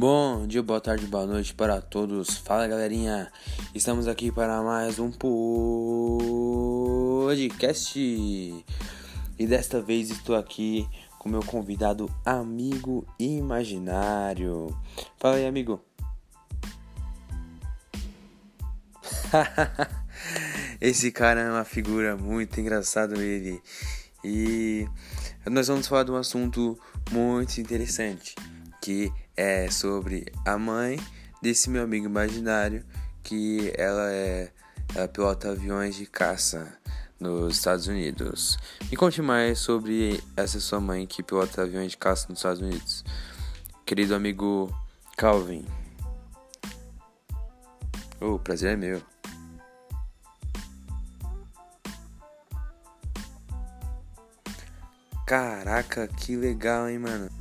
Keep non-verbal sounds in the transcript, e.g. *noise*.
Bom dia, boa tarde, boa noite para todos. Fala galerinha, estamos aqui para mais um podcast e desta vez estou aqui com meu convidado amigo imaginário. Fala aí, amigo. *laughs* Esse cara é uma figura muito engraçado ele. E nós vamos falar de um assunto muito interessante, que é sobre a mãe desse meu amigo imaginário, que ela é, ela pilota aviões de caça nos Estados Unidos. Me conte mais sobre essa sua mãe que pilota aviões de caça nos Estados Unidos. Querido amigo Calvin. O oh, prazer é meu. Caraca, que legal, hein, mano?